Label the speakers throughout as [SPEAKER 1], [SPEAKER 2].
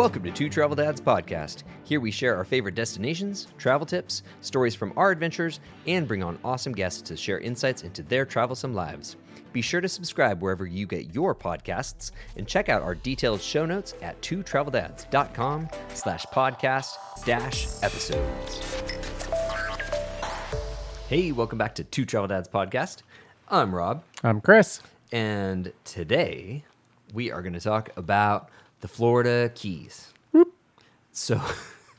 [SPEAKER 1] Welcome to Two Travel Dads Podcast. Here we share our favorite destinations, travel tips, stories from our adventures, and bring on awesome guests to share insights into their travelsome lives. Be sure to subscribe wherever you get your podcasts and check out our detailed show notes at twotraveldads.com slash podcast dash episodes. Hey, welcome back to Two Travel Dads Podcast. I'm Rob,
[SPEAKER 2] I'm Chris.
[SPEAKER 1] and today we are going to talk about the Florida Keys. So,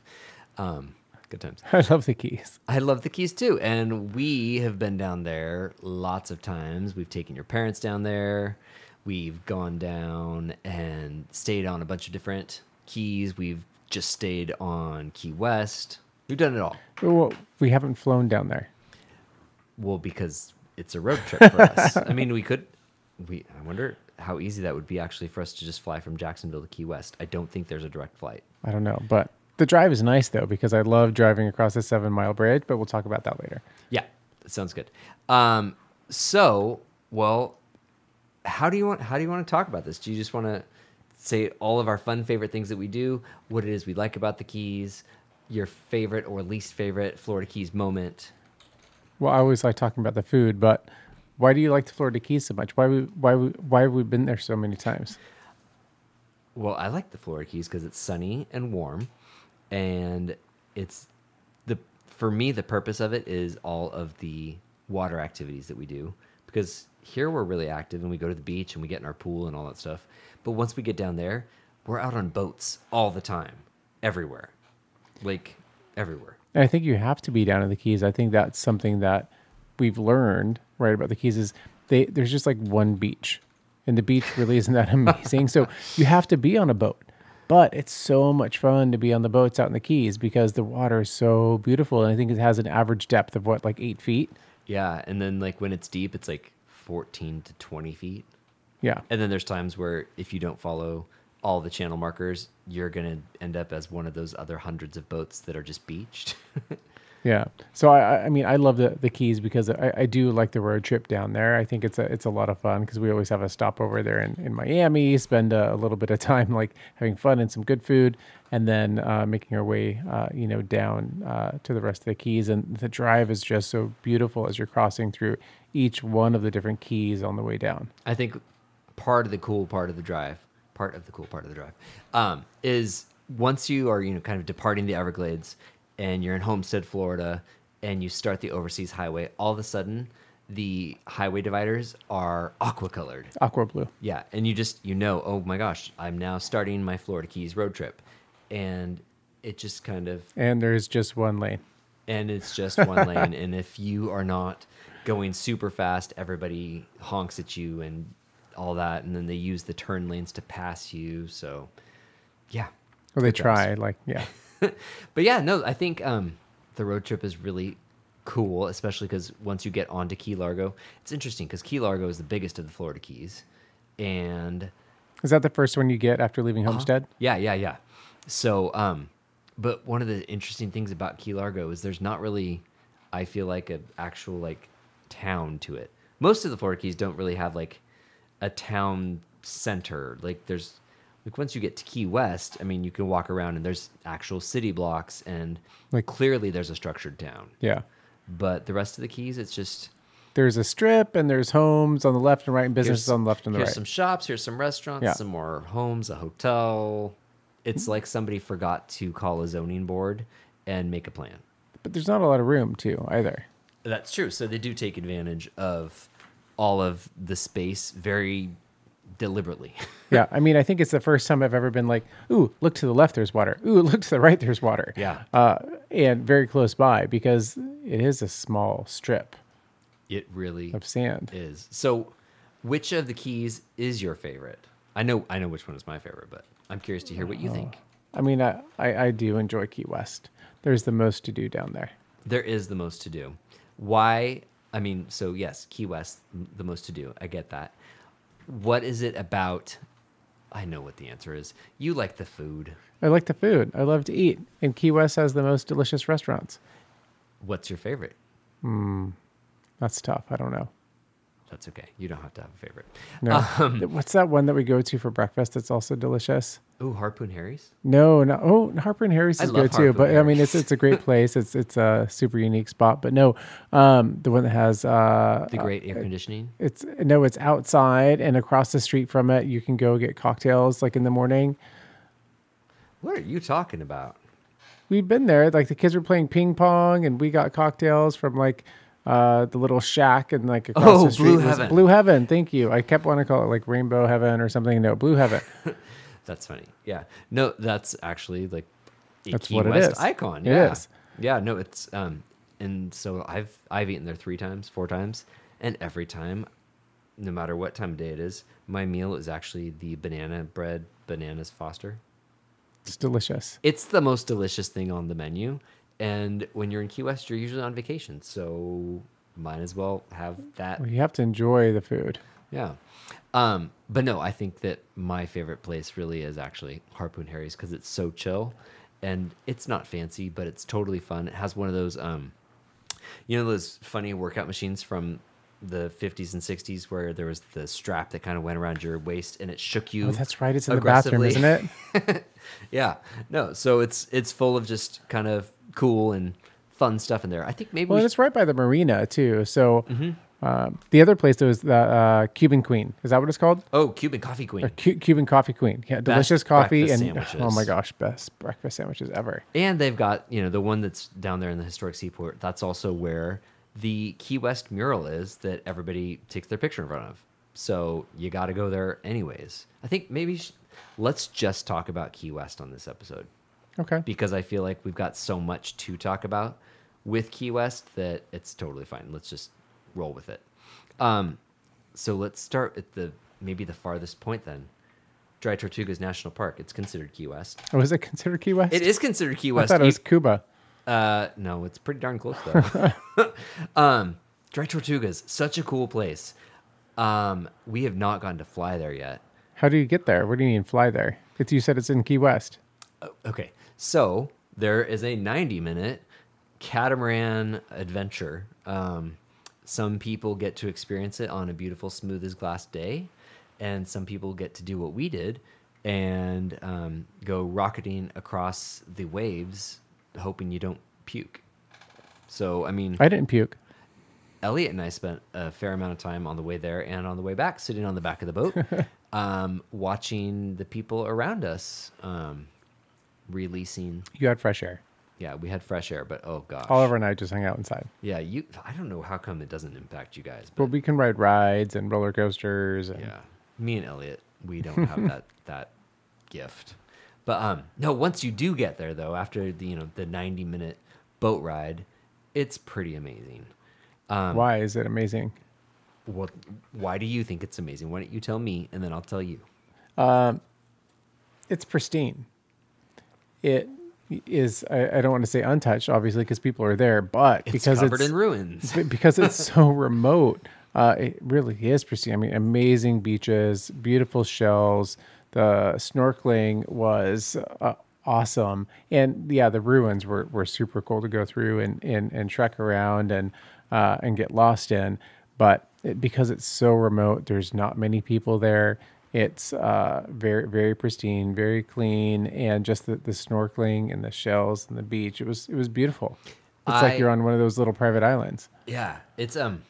[SPEAKER 1] um, good times.
[SPEAKER 2] I love the keys.
[SPEAKER 1] I love the Keys too, and we have been down there lots of times. We've taken your parents down there. We've gone down and stayed on a bunch of different keys. We've just stayed on Key West. We've done it all.
[SPEAKER 2] Well, we haven't flown down there.
[SPEAKER 1] Well, because it's a road trip for us. I mean, we could. We. I wonder how easy that would be actually for us to just fly from Jacksonville to Key West. I don't think there's a direct flight.
[SPEAKER 2] I don't know, but the drive is nice though because I love driving across the seven mile bridge. But we'll talk about that later.
[SPEAKER 1] Yeah, that sounds good. Um, so, well, how do you want? How do you want to talk about this? Do you just want to say all of our fun favorite things that we do, what it is we like about the Keys, your favorite or least favorite Florida Keys moment?
[SPEAKER 2] Well, I always like talking about the food, but why do you like the Florida Keys so much? Why we why we, why have we been there so many times?
[SPEAKER 1] Well, I like the Florida Keys because it's sunny and warm, and it's the for me the purpose of it is all of the water activities that we do because here we're really active and we go to the beach and we get in our pool and all that stuff. But once we get down there, we're out on boats all the time, everywhere, like everywhere.
[SPEAKER 2] And I think you have to be down in the Keys. I think that's something that we've learned right about the Keys is they there's just like one beach, and the beach really isn't that amazing. so you have to be on a boat. But it's so much fun to be on the boats out in the Keys because the water is so beautiful, and I think it has an average depth of what like eight feet.
[SPEAKER 1] Yeah, and then like when it's deep, it's like 14 to 20 feet.
[SPEAKER 2] Yeah,
[SPEAKER 1] And then there's times where if you don't follow all the channel markers, you're gonna end up as one of those other hundreds of boats that are just beached.
[SPEAKER 2] Yeah. So I, I- mean, I love the, the Keys because I, I do like the road trip down there. I think it's a it's a lot of fun because we always have a stopover there in, in Miami, spend a, a little bit of time like having fun and some good food, and then uh, making our way, uh, you know, down uh, to the rest of the Keys. And the drive is just so beautiful as you're crossing through each one of the different keys on the way down.
[SPEAKER 1] I think part of the cool part of the drive, part of the cool part of the drive, um, is once you are you know kind of departing the Everglades and you're in Homestead, Florida, and you start the overseas highway, all of a sudden the highway dividers are aqua colored.
[SPEAKER 2] Aqua blue.
[SPEAKER 1] Yeah, and you just you know, oh my gosh, I'm now starting my Florida Keys road trip, and it just kind of
[SPEAKER 2] And there's just one lane.
[SPEAKER 1] and it's just one lane, and if you are not going super fast, everybody honks at you and all that, and then they use the turn lanes to pass you. So, yeah,
[SPEAKER 2] Well, they try, like, yeah.
[SPEAKER 1] but yeah, no, I think um, the road trip is really cool, especially because once you get onto Key Largo, it's interesting because Key Largo is the biggest of the Florida Keys, and
[SPEAKER 2] Is that the first one you get after leaving Homestead?
[SPEAKER 1] yeah, yeah, yeah. So, um, but one of the interesting things about Key Largo is there's not really, I feel like, an actual like town to it. Most of the Florida Keys don't really have like a town center. Like there's like once you get to Key West, I mean, you can walk around and there's actual city blocks and
[SPEAKER 2] Like-
[SPEAKER 1] clearly there's a structured town.
[SPEAKER 2] Yeah.
[SPEAKER 1] But the rest of the Keys, it's just
[SPEAKER 2] There's a strip and there's homes on the left and right and businesses on the left and the
[SPEAKER 1] here's
[SPEAKER 2] right.
[SPEAKER 1] Here's some shops, here's some restaurants,
[SPEAKER 2] Yeah.
[SPEAKER 1] some more homes, a hotel. It's like somebody forgot to call a zoning board and make a plan.
[SPEAKER 2] But there's not a lot of room too either.
[SPEAKER 1] That's true. So they do take advantage of all of the space very deliberately.
[SPEAKER 2] Yeah, I mean, I think it's the first time I've ever been like, "Ooh, look to the left, there's water. Ooh, look to the right, there's water."
[SPEAKER 1] Yeah.
[SPEAKER 2] uh, and very close by because it is a small strip
[SPEAKER 1] it really
[SPEAKER 2] of sand.
[SPEAKER 1] is. So, which of the keys is your favorite? I know, I know which one is my favorite, but I'm curious to hear what you think.
[SPEAKER 2] I mean, I, I I do enjoy Key West. There's the most to do down there.
[SPEAKER 1] There is the most to do. Why? I mean, so yes, Key West, the most to do. I get that. What is it about? I know what the answer is. You like the food.
[SPEAKER 2] I like the food. I love to eat, and Key West has the most delicious restaurants.
[SPEAKER 1] What's your favorite? Hmm.
[SPEAKER 2] That's tough. I don't know.
[SPEAKER 1] That's okay. You don't have to have a favorite.
[SPEAKER 2] No.
[SPEAKER 1] Um,
[SPEAKER 2] What's that one that we go to for breakfast that's also delicious?
[SPEAKER 1] Ooh, Harpoon Harry's.
[SPEAKER 2] No, no. Oh, Harpoon Harry's is good too. But
[SPEAKER 1] and
[SPEAKER 2] I mean, it's it's a great place. It's it's a super unique spot. But no, um, the one that has uh,
[SPEAKER 1] The great air conditioning.
[SPEAKER 2] it's no, it's outside and across the street from it. You can go get cocktails like in the morning.
[SPEAKER 1] What are you talking about?
[SPEAKER 2] We've been there. Like the kids were playing ping pong, and we got cocktails from like uh, the little shack and like across
[SPEAKER 1] Oh,
[SPEAKER 2] the street
[SPEAKER 1] Blue
[SPEAKER 2] was
[SPEAKER 1] Heaven.
[SPEAKER 2] Blue Heaven. Thank you. I kept wanting to call it like Rainbow Heaven or something. No, Blue Heaven.
[SPEAKER 1] That's funny. Yeah. No, that's actually like a
[SPEAKER 2] That's
[SPEAKER 1] Key
[SPEAKER 2] what it
[SPEAKER 1] West
[SPEAKER 2] is.
[SPEAKER 1] icon.
[SPEAKER 2] It
[SPEAKER 1] Yeah.
[SPEAKER 2] is.
[SPEAKER 1] Yeah. No, it's um, and so I've I've eaten there three times, four times, and every time, no matter what time of day it is, my meal is actually the banana bread bananas Foster.
[SPEAKER 2] It's delicious.
[SPEAKER 1] It's the most delicious thing on the menu, and when you're in Key West, you're usually on vacation, so might as well have that
[SPEAKER 2] Well, you have to enjoy the food.
[SPEAKER 1] Yeah. Um, but no, I think that my favorite place really is actually Harpoon Harry's because it's so chill and it's not fancy, but it's totally fun. It has one of those, um, you know, those funny workout machines from the 50s and 60s where there was the strap that kind of went around your waist and it shook you.
[SPEAKER 2] Oh, that's right. It's in the bathroom, isn't it?
[SPEAKER 1] yeah. No, so it's it's full of just kind of cool and fun stuff in there. I think maybe
[SPEAKER 2] Well,
[SPEAKER 1] we
[SPEAKER 2] it's right by the marina too. So
[SPEAKER 1] Mm-hmm.
[SPEAKER 2] um, the other place that was the uh, Cuban Queen. Is that what it's called?
[SPEAKER 1] Oh, Cuban Coffee Queen.
[SPEAKER 2] Cu- Cuban Coffee Queen. Yeah, delicious coffee and oh my gosh, best breakfast sandwiches ever.
[SPEAKER 1] And they've got, you know, the one that's down there in the historic seaport. That's also where the Key West mural is that everybody takes their picture in front of. So you got to go there anyways. I think maybe sh- let's just talk about Key West on this episode
[SPEAKER 2] Okay.
[SPEAKER 1] because I feel like we've got so much to talk about with Key West that it's totally fine. Let's just roll with it. Um, so let's start at the maybe the farthest point then. Dry Tortugas National Park. It's considered Key West.
[SPEAKER 2] Oh, is it considered Key West?
[SPEAKER 1] It is considered Key
[SPEAKER 2] I
[SPEAKER 1] West.
[SPEAKER 2] thought it was Cuba.
[SPEAKER 1] uh, no, it's pretty darn close though. um, Dry Tortugas, such a cool place. Um, we have not gotten to fly there yet.
[SPEAKER 2] How do you get there? What do you mean fly there? It's, you said it's in Key West.
[SPEAKER 1] Oh, okay, so there is a 90 minute catamaran adventure. Um, some people get to experience it on a beautiful, smooth as glass day, and some people get to do what we did and um, go rocketing across the waves, hoping you don't puke. So, I mean,
[SPEAKER 2] I didn't puke.
[SPEAKER 1] Elliot and I spent a fair amount of time on the way there and on the way back sitting on the back of the boat, um, watching the people around us um, releasing.
[SPEAKER 2] You had fresh air.
[SPEAKER 1] Yeah, we had fresh air, but oh gosh.
[SPEAKER 2] Oliver and I just hung out inside.
[SPEAKER 1] Yeah, you. I don't know how come it doesn't impact you guys,
[SPEAKER 2] But
[SPEAKER 1] but
[SPEAKER 2] we can ride rides and roller coasters. And
[SPEAKER 1] yeah, me and Elliot, we don't have that that gift. But um, no. Once you do get there, though, after the you know the ninety minute boat ride, it's pretty amazing. Um,
[SPEAKER 2] Why is it amazing?
[SPEAKER 1] What? Why do you think it's amazing? Why don't you tell me, and then I'll tell you.
[SPEAKER 2] Um it's pristine. It is. I, I don't want to say untouched, obviously, because people are there, but because
[SPEAKER 1] It's
[SPEAKER 2] because
[SPEAKER 1] covered
[SPEAKER 2] it's
[SPEAKER 1] in ruins.
[SPEAKER 2] Because it's so remote, uh, it really is pristine. I mean, amazing beaches, beautiful shells. The snorkeling was uh, awesome, and yeah, the ruins were, were super cool to go through and and, and trek around and uh, and get lost in. But it, because it's so remote, there's not many people there. It's uh, very very pristine, very clean, and just the, the snorkeling and the shells and the beach. It was it was beautiful. It's
[SPEAKER 1] I-
[SPEAKER 2] like you're on one of those little private islands.
[SPEAKER 1] Yeah, it's um,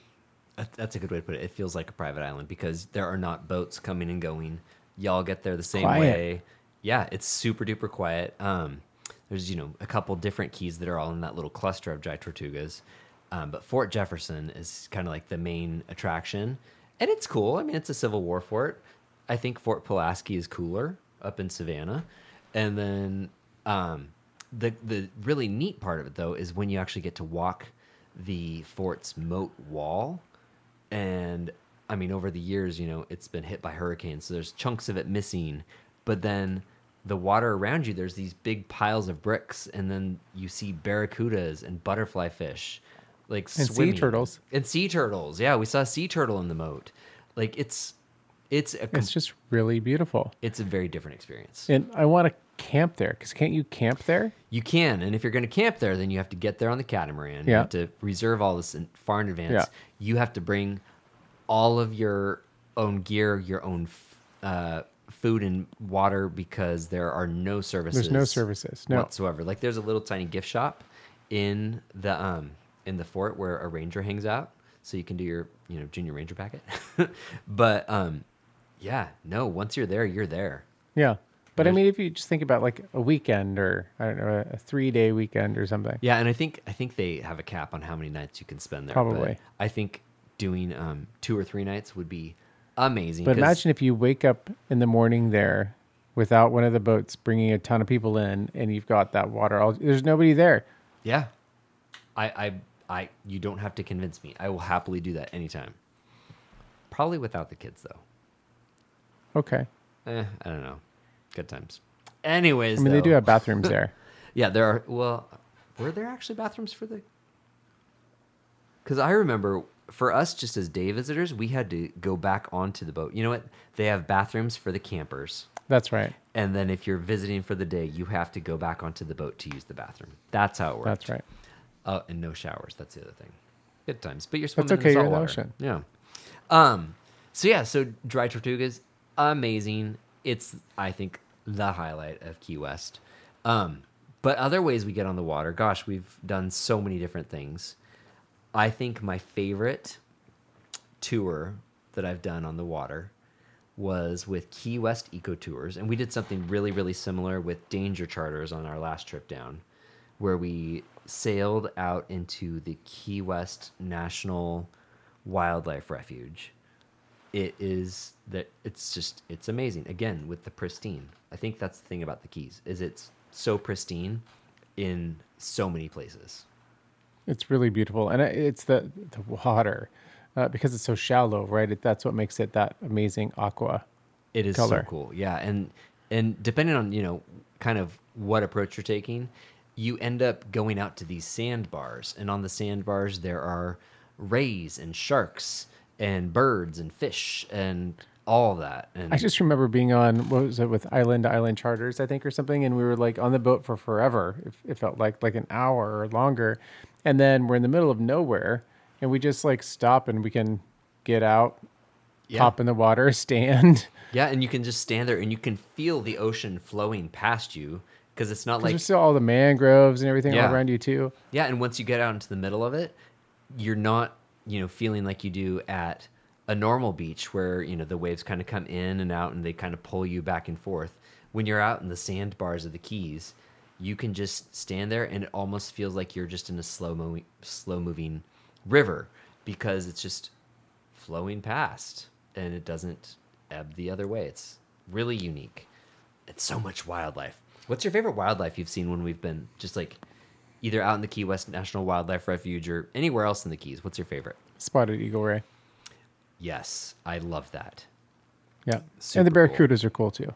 [SPEAKER 1] that's a good way to put it. It feels like a private island because there are not boats coming and going. Y'all get there the same
[SPEAKER 2] Quiet.
[SPEAKER 1] way. Yeah, it's super duper quiet. Um, there's you know a couple different keys that are all in that little cluster of Dry Tortugas, um, but Fort Jefferson is kind of like the main attraction, and it's cool. I mean, it's a Civil War fort. I think Fort Pulaski is cooler up in Savannah, and then um, the the really neat part of it though is when you actually get to walk the fort's moat wall. And i mean over the years you know it's been hit by hurricanes so there's chunks of it missing. But then the water around you there's these big piles of bricks and then you see barracudas and butterfly fish like
[SPEAKER 2] And sea turtles.
[SPEAKER 1] and sea turtles. Yeah we saw a sea turtle in the moat. Like it's it's a com-
[SPEAKER 2] It's just really beautiful.
[SPEAKER 1] it's a very different experience
[SPEAKER 2] And I want to camp there because can't you camp there?
[SPEAKER 1] You can, and if you're going to camp there, then you have to get there on the catamaran. You
[SPEAKER 2] Yeah.
[SPEAKER 1] have to reserve all this in, far in advance.
[SPEAKER 2] Yeah.
[SPEAKER 1] You have to bring all of your own gear, your own f- uh, food and water because there are no services.
[SPEAKER 2] There's no services. No.
[SPEAKER 1] whatsoever. Like there's a little tiny gift shop in the um in the fort where a ranger hangs out, so you can do your you know junior ranger packet. but um, yeah, no. Once you're there, you're there.
[SPEAKER 2] Yeah. But I mean, if you just think about like a weekend or I don't know, a three day weekend or something.
[SPEAKER 1] Yeah, and I think I think they have a cap on how many nights you can spend there. but
[SPEAKER 2] Probably.
[SPEAKER 1] I think doing um two or three nights would be amazing.
[SPEAKER 2] But imagine if you wake up in the morning there without one of the boats bringing a ton of people in and you've got that water. All, there's nobody there.
[SPEAKER 1] Yeah. I, I, I, you don't have to convince me. I will happily do that anytime. Probably without the kids though.
[SPEAKER 2] Okay.
[SPEAKER 1] Eh, I don't know. Good times. Anyways,
[SPEAKER 2] I mean, they do have bathrooms there.
[SPEAKER 1] Yeah, there are. Well, were there actually bathrooms for the? Because I remember for us, just as day visitors, we had to go back onto the boat. You know what? They have bathrooms for the campers.
[SPEAKER 2] That's right.
[SPEAKER 1] And then if you're visiting for the day, you have to go back onto the boat to use the bathroom. That's how it works.
[SPEAKER 2] That's right.
[SPEAKER 1] Oh, and no showers. That's the other thing. Good times. But you're swimming
[SPEAKER 2] okay,
[SPEAKER 1] in salt water.
[SPEAKER 2] ocean.
[SPEAKER 1] Yeah. Um. So yeah. So dry tortugas, amazing. It's I think the highlight of Key West. Um. But other ways we get on the water, gosh, we've done so many different things. I think my favorite tour that I've done on the water was with Key West Eco Tours, and we did something really, really similar with Danger Charters on our last trip down, where we sailed out into the Key West National Wildlife Refuge. It is that it's just it's amazing. Again, with the pristine. I think that's the thing about the Keys is it's so pristine in so many places.
[SPEAKER 2] It's really beautiful, and it's the the water uh, because it's so shallow, right? It, that's what makes it that amazing aqua.
[SPEAKER 1] It is
[SPEAKER 2] color.
[SPEAKER 1] so cool. Yeah, and and depending on you know kind of what approach you're taking, you end up going out to these sandbars, and on the sandbars there are rays and sharks and birds and fish and all that. And
[SPEAKER 2] I just remember being on what was it with Island Island Charters, I think, or something, and we were like on the boat for forever. It, it felt like like an hour or longer, and then we're in the middle of nowhere, and we just like stop and we can get out,
[SPEAKER 1] yeah,
[SPEAKER 2] hop in the water, stand.
[SPEAKER 1] yeah, and you can just stand there and you can feel the ocean flowing past you because it's not like
[SPEAKER 2] there's still all the mangroves and everything
[SPEAKER 1] Yeah.
[SPEAKER 2] all around you too.
[SPEAKER 1] Yeah, and once you get out into the middle of it, you're not, you know, feeling like you do at a normal beach where, you know, the waves kind of come in and out and they kind of pull you back and forth. When you're out in the sandbars of the Keys, you can just stand there and it almost feels like you're just in a slow mo- slow moving river because it's just flowing past and it doesn't ebb the other way. It's really unique. It's so much wildlife. What's your favorite wildlife you've seen when we've been just like either out in the Key West National Wildlife Refuge or anywhere else in the Keys? What's your favorite?
[SPEAKER 2] Spotted eagle ray.
[SPEAKER 1] Yes, I love that.
[SPEAKER 2] Yeah,
[SPEAKER 1] Super
[SPEAKER 2] and the
[SPEAKER 1] cool.
[SPEAKER 2] barracudas are cool too,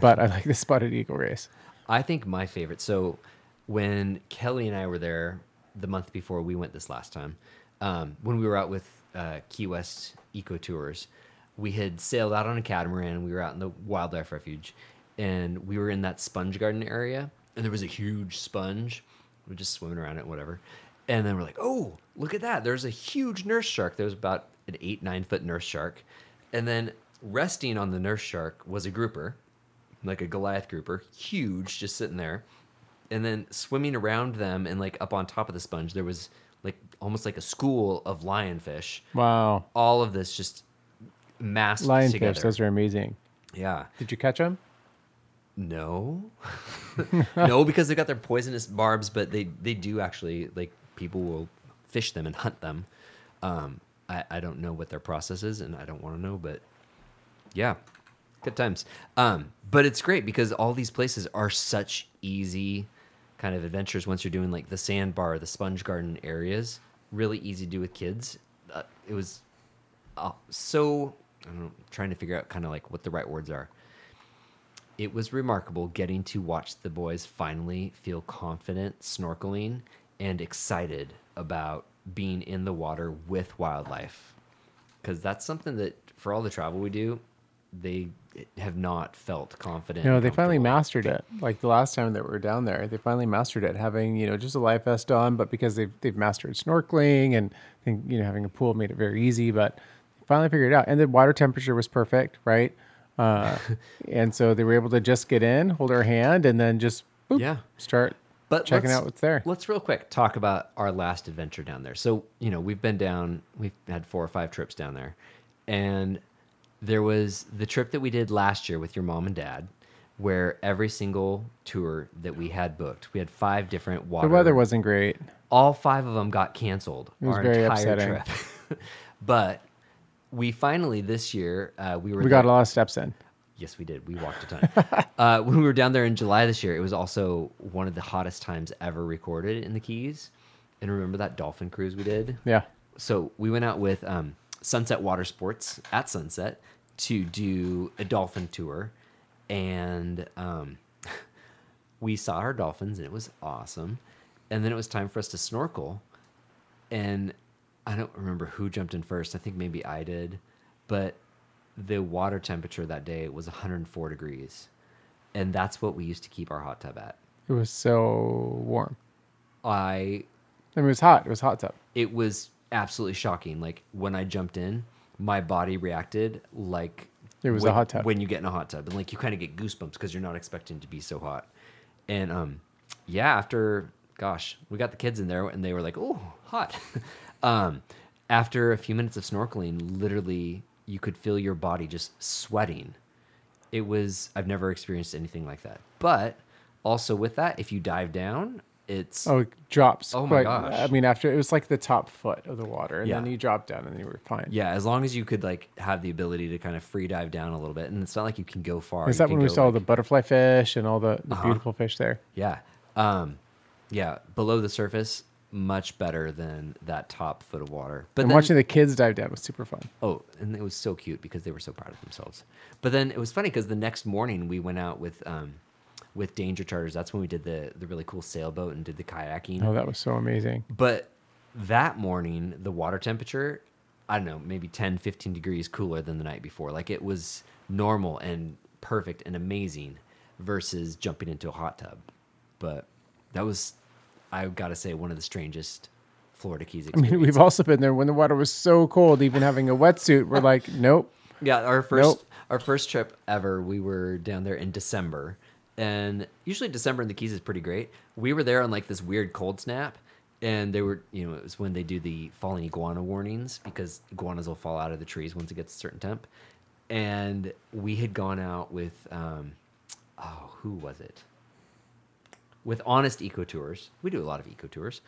[SPEAKER 2] but I like the spotted eagle rays.
[SPEAKER 1] I think my favorite. So when Kelly and I were there the month before we went this last time, um, when we were out with uh, Key West Eco Tours, we had sailed out on a catamaran. and We were out in the wildlife refuge, and we were in that sponge garden area, and there was a huge sponge. We were just swimming around it, whatever. And then we're like, "Oh, look at that! There's a huge nurse shark. There was about an eight, nine foot nurse shark, and then resting on the nurse shark was a grouper, like a Goliath grouper, huge, just sitting there. And then swimming around them and like up on top of the sponge, there was like almost like a school of lionfish.
[SPEAKER 2] Wow,
[SPEAKER 1] All of this just masked
[SPEAKER 2] lionfish,
[SPEAKER 1] together.
[SPEAKER 2] those are amazing.
[SPEAKER 1] yeah.
[SPEAKER 2] Did you catch them?
[SPEAKER 1] No. no, because they've got their poisonous barbs, but they they do actually like people will fish them and hunt them. Um, I I don't know what their process is, and I don't want to know, but yeah, good times. Um, but it's great because all these places are such easy kind of adventures once you're doing like the sandbar, the sponge garden areas. Really easy to do with kids. Uh, it was uh, so I don't know, trying to figure out kind of like what the right words are it was remarkable getting to watch the boys finally feel confident snorkeling and excited about being in the water with wildlife because that's something that for all the travel we do they have not felt confident
[SPEAKER 2] No, they finally mastered it. Like the last time that we were down there, they finally mastered it, having you know just a life vest on, but because they've they've mastered snorkeling and think you know having a pool made it very easy. But finally figured it out. And the water temperature was perfect, right? Uh, and so they were able to just get in, hold our hand, and then just boop,
[SPEAKER 1] Yeah.
[SPEAKER 2] start
[SPEAKER 1] But
[SPEAKER 2] checking out what's there.
[SPEAKER 1] Let's real quick talk about our last adventure down there. So, you know, we've been down, we've had four or five trips down there. And there was the trip that we did last year with your mom and dad, where every single tour that we had booked, we had five different water.
[SPEAKER 2] The weather wasn't great.
[SPEAKER 1] all five of them got canceled.
[SPEAKER 2] It was
[SPEAKER 1] our
[SPEAKER 2] very
[SPEAKER 1] entire
[SPEAKER 2] upsetting.
[SPEAKER 1] trip. but we finally this year uh, we were
[SPEAKER 2] We
[SPEAKER 1] there-
[SPEAKER 2] got a lot of steps in.
[SPEAKER 1] Yes, we did. We walked a ton. uh, when we were down there in July this year, it was also one of the hottest times ever recorded in the Keys. And remember that dolphin cruise we did?
[SPEAKER 2] Yeah.
[SPEAKER 1] So we went out with um, Sunset Water Sports at sunset to do a dolphin tour, and um, we saw our dolphins, and it was awesome. And then it was time for us to snorkel, and I don't remember who jumped in first. I think maybe I did, but the water temperature that day was 104 degrees, and that's what we used to keep our hot tub at.
[SPEAKER 2] It was so warm.
[SPEAKER 1] I
[SPEAKER 2] I mean, it was hot. It was hot tub.
[SPEAKER 1] it was absolutely shocking. Like when I jumped in, my body reacted like
[SPEAKER 2] It was a hot tub.
[SPEAKER 1] When you get in a hot tub, and like you kind of get goosebumps because you're not expecting to be so hot. And um, yeah, after gosh, we got the kids in there, and they were like, "Oh, hot." um, after a few minutes of snorkeling, literally, you could feel your body just sweating. It was I've never experienced anything like that. But also with that, if you dive down, it's
[SPEAKER 2] Oh, it drops.
[SPEAKER 1] Oh my
[SPEAKER 2] quite-
[SPEAKER 1] gosh.
[SPEAKER 2] I mean, after it was like the top foot of the water, and then you drop down, and you were fine.
[SPEAKER 1] Yeah, as long as you could like have the ability to kind of free dive down a little bit, and it's not like you can go far.
[SPEAKER 2] Is that when we saw
[SPEAKER 1] like-
[SPEAKER 2] the butterfly fish and all the, the
[SPEAKER 1] Uh-huh.
[SPEAKER 2] beautiful fish there?
[SPEAKER 1] Yeah, um, yeah. Below the surface, much better than that top foot of water. But
[SPEAKER 2] and
[SPEAKER 1] then,
[SPEAKER 2] watching the kids dive down was super fun.
[SPEAKER 1] oh, and it was so cute because they were so proud of themselves. But then it was funny because the next morning we went out with um, with Danger Charters. That's when we did the the really cool sailboat and did the kayaking.
[SPEAKER 2] Oh, that was so amazing.
[SPEAKER 1] But that morning, the water temperature, I don't know, maybe 10, 15 degrees cooler than the night before. Like it was normal and perfect and amazing versus jumping into a hot tub. But that was, I gotta say, one of the strangest Florida Keys
[SPEAKER 2] I
[SPEAKER 1] experiences.
[SPEAKER 2] mean, we've also been there when the water was so cold. Even having a wetsuit, we're like, nope.
[SPEAKER 1] Yeah, our first
[SPEAKER 2] Nope.
[SPEAKER 1] our first trip ever, we were down there in December, and usually December in the Keys is pretty great. We were there on like this weird cold snap, and they were, you know, it was when they do the falling iguana warnings because iguanas will fall out of the trees once it gets a certain temp. And we had gone out with, um, oh, who was it? With Honest Eco Tours. We do a lot of eco tours.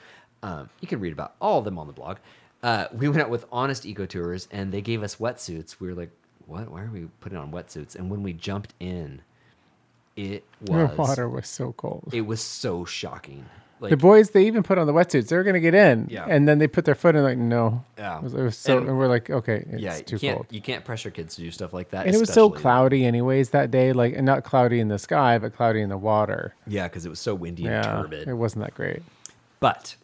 [SPEAKER 1] Um, you can read about all of them on the blog. Uh, we went out with Honest Eco Tours, and they gave us wetsuits. We were like, "What? Why are we putting on wetsuits?" And when we jumped in, it was The
[SPEAKER 2] water was so cold.
[SPEAKER 1] it was so shocking. Like
[SPEAKER 2] the boys, they even put on the wetsuits. They were going to get in.
[SPEAKER 1] Yeah.
[SPEAKER 2] And then they put their foot in, like, no.
[SPEAKER 1] Yeah.
[SPEAKER 2] It was, it was so,
[SPEAKER 1] And-
[SPEAKER 2] and, we're like, okay, it's
[SPEAKER 1] yeah,
[SPEAKER 2] too
[SPEAKER 1] you can't
[SPEAKER 2] cold.
[SPEAKER 1] you can't pressure kids to do stuff like that.
[SPEAKER 2] And it was so cloudy, anyways, that day. Like, and not cloudy in the sky, but cloudy in the water.
[SPEAKER 1] Yeah, because it was so windy and
[SPEAKER 2] Yeah.
[SPEAKER 1] turbid.
[SPEAKER 2] It wasn't that great.
[SPEAKER 1] But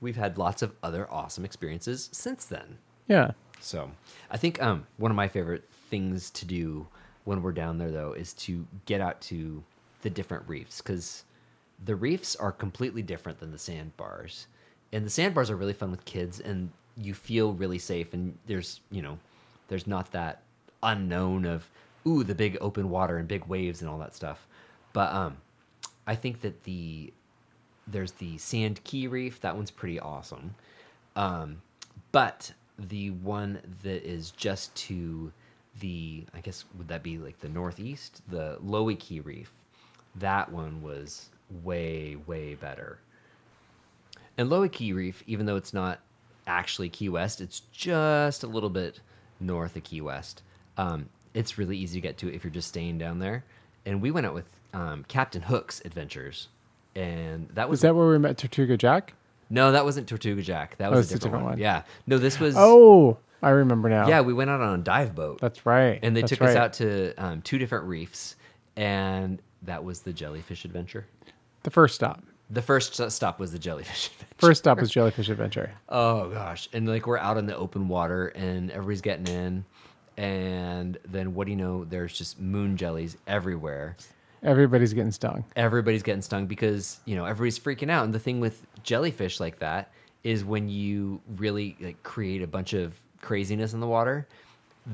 [SPEAKER 1] we've had lots of other awesome experiences since then.
[SPEAKER 2] Yeah.
[SPEAKER 1] So I think um, one of my favorite things to do when we're down there, though, is to get out to the different reefs because the reefs are completely different than the sandbars. And the sandbars are really fun with kids, and you feel really safe. And there's, you know, there's not that unknown of, ooh, the big open water and big waves and all that stuff. But um, I think that the there's the Sand Key Reef. That one's pretty awesome. Um, but the one that is just to the, I guess, would that be like the northeast? The Looe Key Reef. That one was way, way better. And Looe Key Reef, even though it's not actually Key West, it's just a little bit north of Key West. Um, it's really easy to get to if you're just staying down there. And we went out with um, Captain Hook's Adventures, and that was
[SPEAKER 2] Was that where we met Tortuga Jack?
[SPEAKER 1] no, that wasn't Tortuga Jack. That
[SPEAKER 2] Oh,
[SPEAKER 1] was
[SPEAKER 2] it's
[SPEAKER 1] a different, one.
[SPEAKER 2] one.
[SPEAKER 1] Yeah, no, this was.
[SPEAKER 2] Oh, I remember now.
[SPEAKER 1] yeah, we went out on a dive boat,
[SPEAKER 2] That's right.
[SPEAKER 1] and they
[SPEAKER 2] That's
[SPEAKER 1] took us out to um, two different reefs, and that was the jellyfish adventure.
[SPEAKER 2] The first stop.
[SPEAKER 1] The first stop was the jellyfish adventure.
[SPEAKER 2] First stop was Jellyfish Adventure.
[SPEAKER 1] Oh gosh, and like we're out in the open water, and everybody's getting in, and then what do you know? There's just moon jellies everywhere.
[SPEAKER 2] Everybody's getting stung.
[SPEAKER 1] everybody's getting stung because you know everybody's freaking out and the thing with jellyfish like that is when you really like create a bunch of craziness in the water,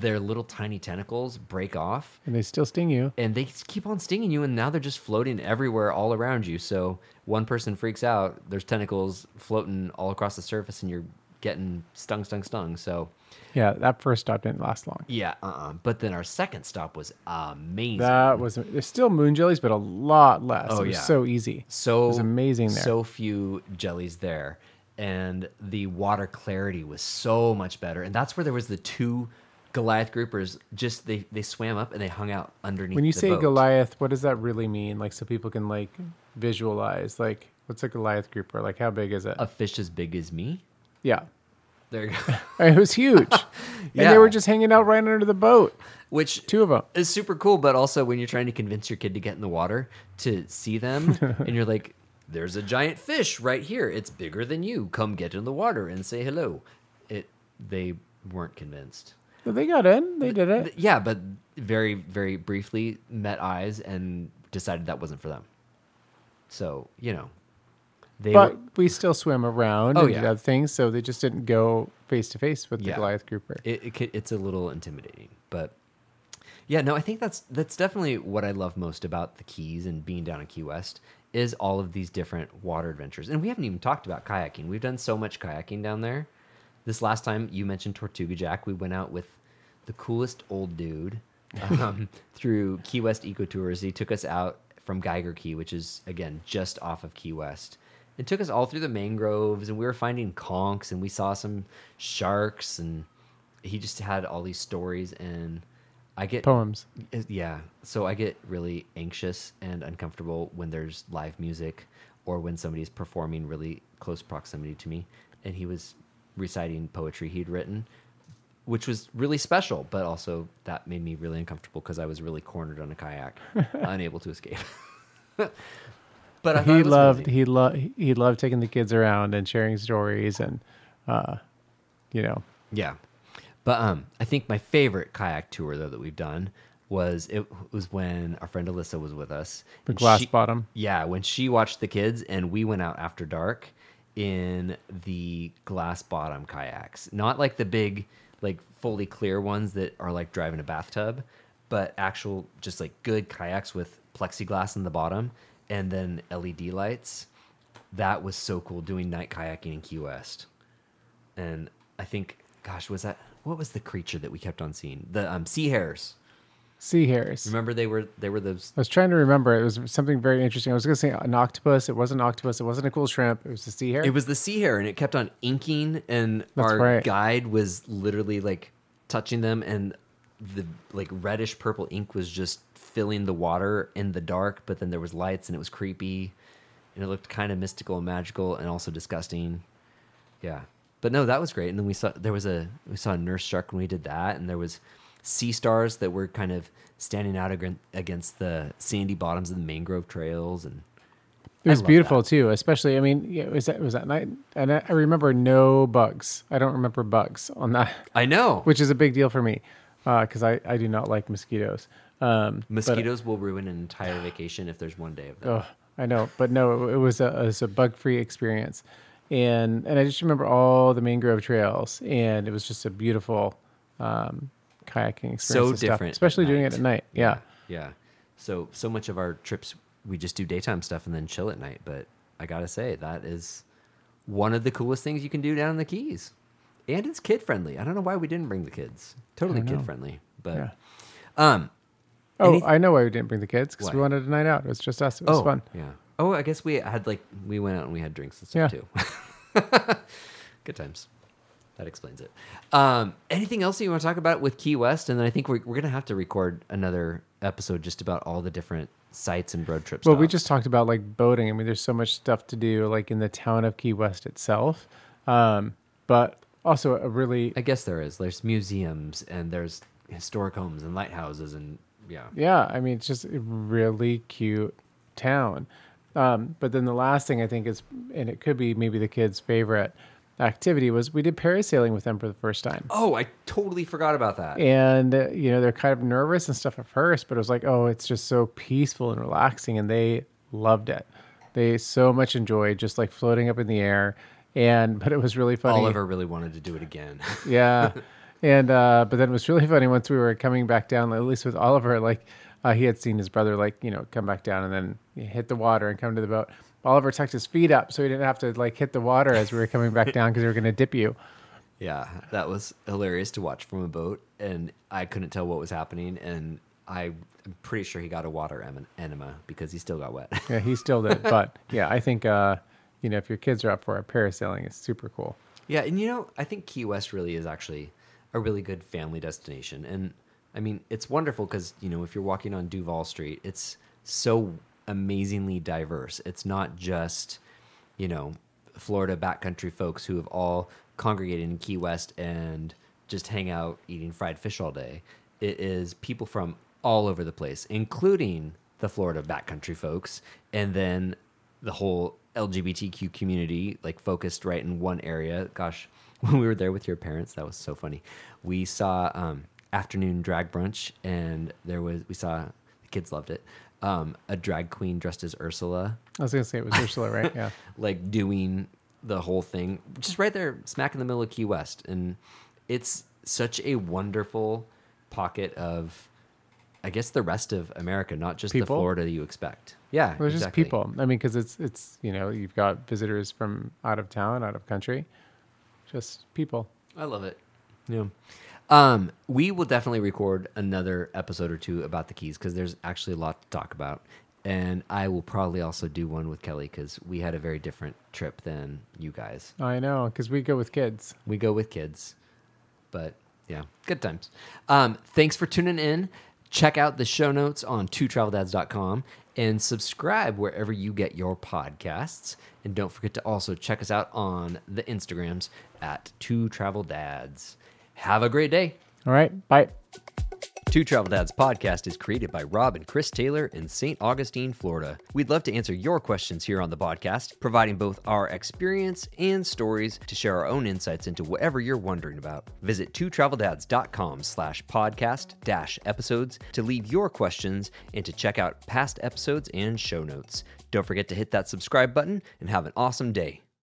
[SPEAKER 1] their little tiny tentacles break off
[SPEAKER 2] And they still sting you.
[SPEAKER 1] and they keep on stinging you and now they're just floating everywhere all around you so one person freaks out there's tentacles floating all across the surface and you're getting stung stung stung so
[SPEAKER 2] Yeah, that first stop didn't last long.
[SPEAKER 1] yeah uh-uh. but then our second stop was amazing
[SPEAKER 2] That was there's still moon jellies, but a lot less.
[SPEAKER 1] Oh,
[SPEAKER 2] it was
[SPEAKER 1] yeah.
[SPEAKER 2] so easy.
[SPEAKER 1] so
[SPEAKER 2] it was amazing there.
[SPEAKER 1] so few jellies there and the water clarity was so much better and that's where there was the two goliath groupers just they they swam up and they hung out underneath
[SPEAKER 2] when you say
[SPEAKER 1] boat.
[SPEAKER 2] Goliath, what does that really mean? Like so people can like visualize like what's a Goliath grouper? Like how big is it?
[SPEAKER 1] a fish as big as me
[SPEAKER 2] yeah.
[SPEAKER 1] there you go
[SPEAKER 2] It was huge. And they were just hanging out right under the boat.
[SPEAKER 1] which
[SPEAKER 2] Two of them.
[SPEAKER 1] is super cool, but also when you're trying to convince your kid to get in the water to see them, and you're like, "There's a giant fish right here. It's bigger than you. Come get in the water and say hello." It they weren't convinced.
[SPEAKER 2] But they got in. They did it.
[SPEAKER 1] Yeah, but very very briefly met eyes and decided that wasn't for them. So you know, they
[SPEAKER 2] But
[SPEAKER 1] were,
[SPEAKER 2] we still swim around
[SPEAKER 1] Oh,
[SPEAKER 2] and did
[SPEAKER 1] yeah.
[SPEAKER 2] other things, so they just didn't go face to face with the
[SPEAKER 1] Yeah.
[SPEAKER 2] Goliath grouper.
[SPEAKER 1] it, it ca- it's a little intimidating but yeah no i think that's that's definitely what i love most about the keys and being down in key west is all of these different water adventures and we haven't even talked about kayaking we've done so much kayaking down there this last time you mentioned tortuga jack we went out with the coolest old dude um, through key west ecotours he took us out from geiger key which is again just off of key west. It took us all through the mangroves and we were finding conchs and we saw some sharks and he just had all these stories and i get
[SPEAKER 2] Poems.
[SPEAKER 1] uh, yeah. So i get really anxious and uncomfortable when there's live music or when somebody's performing really close proximity to me. And he was reciting poetry he'd written which was really special but also that made me really uncomfortable because i was really cornered on a kayak unable to escape but I
[SPEAKER 2] He loved he loved he loved taking the kids around and sharing stories and uh you know
[SPEAKER 1] Yeah. But um I think my favorite kayak tour though that we've done was it was when our friend Alyssa was with us.
[SPEAKER 2] the glass
[SPEAKER 1] she-
[SPEAKER 2] bottom.
[SPEAKER 1] Yeah, when she watched the kids and we went out after dark in the glass bottom kayaks. Not like the big like fully clear ones that are like driving a bathtub, but actual just like good kayaks with plexiglass in the bottom and then LED lights. That was so cool doing night kayaking in Key West and I think, gosh, was that what was the creature that we kept on seeing? The um, sea hares.
[SPEAKER 2] Sea hares.
[SPEAKER 1] Remember they were they were those.
[SPEAKER 2] I was trying to remember. It was something very interesting. I was going to say an octopus. It wasn't an octopus. It wasn't a cool shrimp. It was a sea hare.
[SPEAKER 1] It was the sea hare, and it kept on inking, and
[SPEAKER 2] That's
[SPEAKER 1] our
[SPEAKER 2] right.
[SPEAKER 1] guide was literally like touching them, and the like reddish purple ink was just filling the water in the dark. But then there was lights, and it was creepy, and it looked kind of mystical and magical, and also disgusting. Yeah, but no, that was great. And then we saw there was a we saw a nurse shark when we did that, and there was sea stars that were kind of standing out against the sandy bottoms of the mangrove trails, and
[SPEAKER 2] It was beautiful
[SPEAKER 1] that.
[SPEAKER 2] too, especially. I mean, yeah, it was that was that night, and I, I remember no bugs. I don't remember bugs on that,
[SPEAKER 1] I know
[SPEAKER 2] which is a big deal for me because I I do not like mosquitoes. Um, but-
[SPEAKER 1] mosquitoes will ruin an entire vacation if there's one day of them.
[SPEAKER 2] Oh, I know, but no, it was a, it was a bug-free experience, and and I just remember all the mangrove trails, and it was just a beautiful um, kayaking experience.
[SPEAKER 1] so different,
[SPEAKER 2] especially doing it at night. Yeah.
[SPEAKER 1] yeah. So so much of our trips we just do daytime stuff and then chill at night. But I gotta say that is one of the coolest things you can do down in the Keys, and it's kid friendly. I don't know why we didn't bring the kids. Totally kid friendly, but
[SPEAKER 2] Yeah.
[SPEAKER 1] um.
[SPEAKER 2] Oh,
[SPEAKER 1] Anyth-
[SPEAKER 2] I know why we didn't bring the kids because we wanted a night out. It was just us. It was
[SPEAKER 1] oh,
[SPEAKER 2] fun.
[SPEAKER 1] Yeah. Oh, I guess we had like we went out and we had drinks and stuff
[SPEAKER 2] Yeah.
[SPEAKER 1] too. Good times. That explains it. Um, anything else you want to talk about with Key West? And then I think we're, we're gonna have to record another episode just about all the different sites and road trips.
[SPEAKER 2] Well, we just talked about like boating. I mean, there's so much stuff to do, like in the town of Key West itself, um, but also a really
[SPEAKER 1] I guess there is. There's museums and there's historic homes and lighthouses and yeah.
[SPEAKER 2] Yeah, I mean, it's just a really cute town. Um, but then the last thing I think is, and it could be maybe the kids' favorite activity was we did parasailing with them for the first time.
[SPEAKER 1] Oh, I totally forgot about that.
[SPEAKER 2] And, uh, you know, they're kind of nervous and stuff at first, but it was like, oh, it's just so peaceful and relaxing. And they loved it. They so much enjoyed just like floating up in the air And but it was really funny.
[SPEAKER 1] Oliver really wanted to do it again.
[SPEAKER 2] yeah and uh but then it was really funny once we were coming back down at least with oliver like uh, he had seen his brother like you know come back down and then hit the water and come to the boat oliver tucked his feet up so he didn't have to like hit the water as we were coming back down because we were going to dip you
[SPEAKER 1] yeah, that was hilarious to watch from a boat, and I couldn't tell what was happening, and I I'm pretty sure he got a water em- enema because he still got wet.
[SPEAKER 2] yeah he still did but yeah i think uh you know if your kids are up for it parasailing is super cool
[SPEAKER 1] Yeah, and you know, I think Key West really is actually a really good family destination. And I mean, it's wonderful because, you know, if you're walking on Duval Street, it's so amazingly diverse. It's not just, you know, Florida backcountry folks who have all congregated in Key West and just hang out eating fried fish all day. It is people from all over the place, including the Florida backcountry folks, and then the whole LGBTQ community, like focused right in one area. Gosh, when we were there with your parents, that was so funny. We saw um, afternoon drag brunch, and there was we saw the kids loved it. Um, a drag queen dressed as Ursula,
[SPEAKER 2] i was going to say it was ursula right yeah
[SPEAKER 1] like doing the whole thing just right there smack in the middle of key west and it's such a wonderful pocket of i guess the rest of america not just the
[SPEAKER 2] People?
[SPEAKER 1] florida you expect yeah
[SPEAKER 2] Well, it's
[SPEAKER 1] exactly.
[SPEAKER 2] just people. I mean, because it's it's you know you've got visitors from out of town, out of country, just people.
[SPEAKER 1] i love it yeah um we will definitely record another episode or two about the keys because there's actually a lot to talk about. And i will probably also do one with kelly because we had a very different trip than you guys.
[SPEAKER 2] I know, because we go with kids.
[SPEAKER 1] we go with kids. But yeah good times. Um, thanks for tuning in. Check out the show notes on twotraveldads.com and subscribe wherever you get your podcasts. And don't forget to also check us out on the instagrams at two travel dads have a great day
[SPEAKER 2] All right, bye.
[SPEAKER 1] Two Travel Dads podcast is created by Rob and Chris Taylor in St. Augustine, Florida. We'd love to answer your questions here on the podcast, providing both our experience and stories to share our own insights into whatever you're wondering about. Visit twotraveldads.com slash podcast dash episodes to leave your questions and to check out past episodes and show notes. Don't forget to hit that subscribe button and have an awesome day.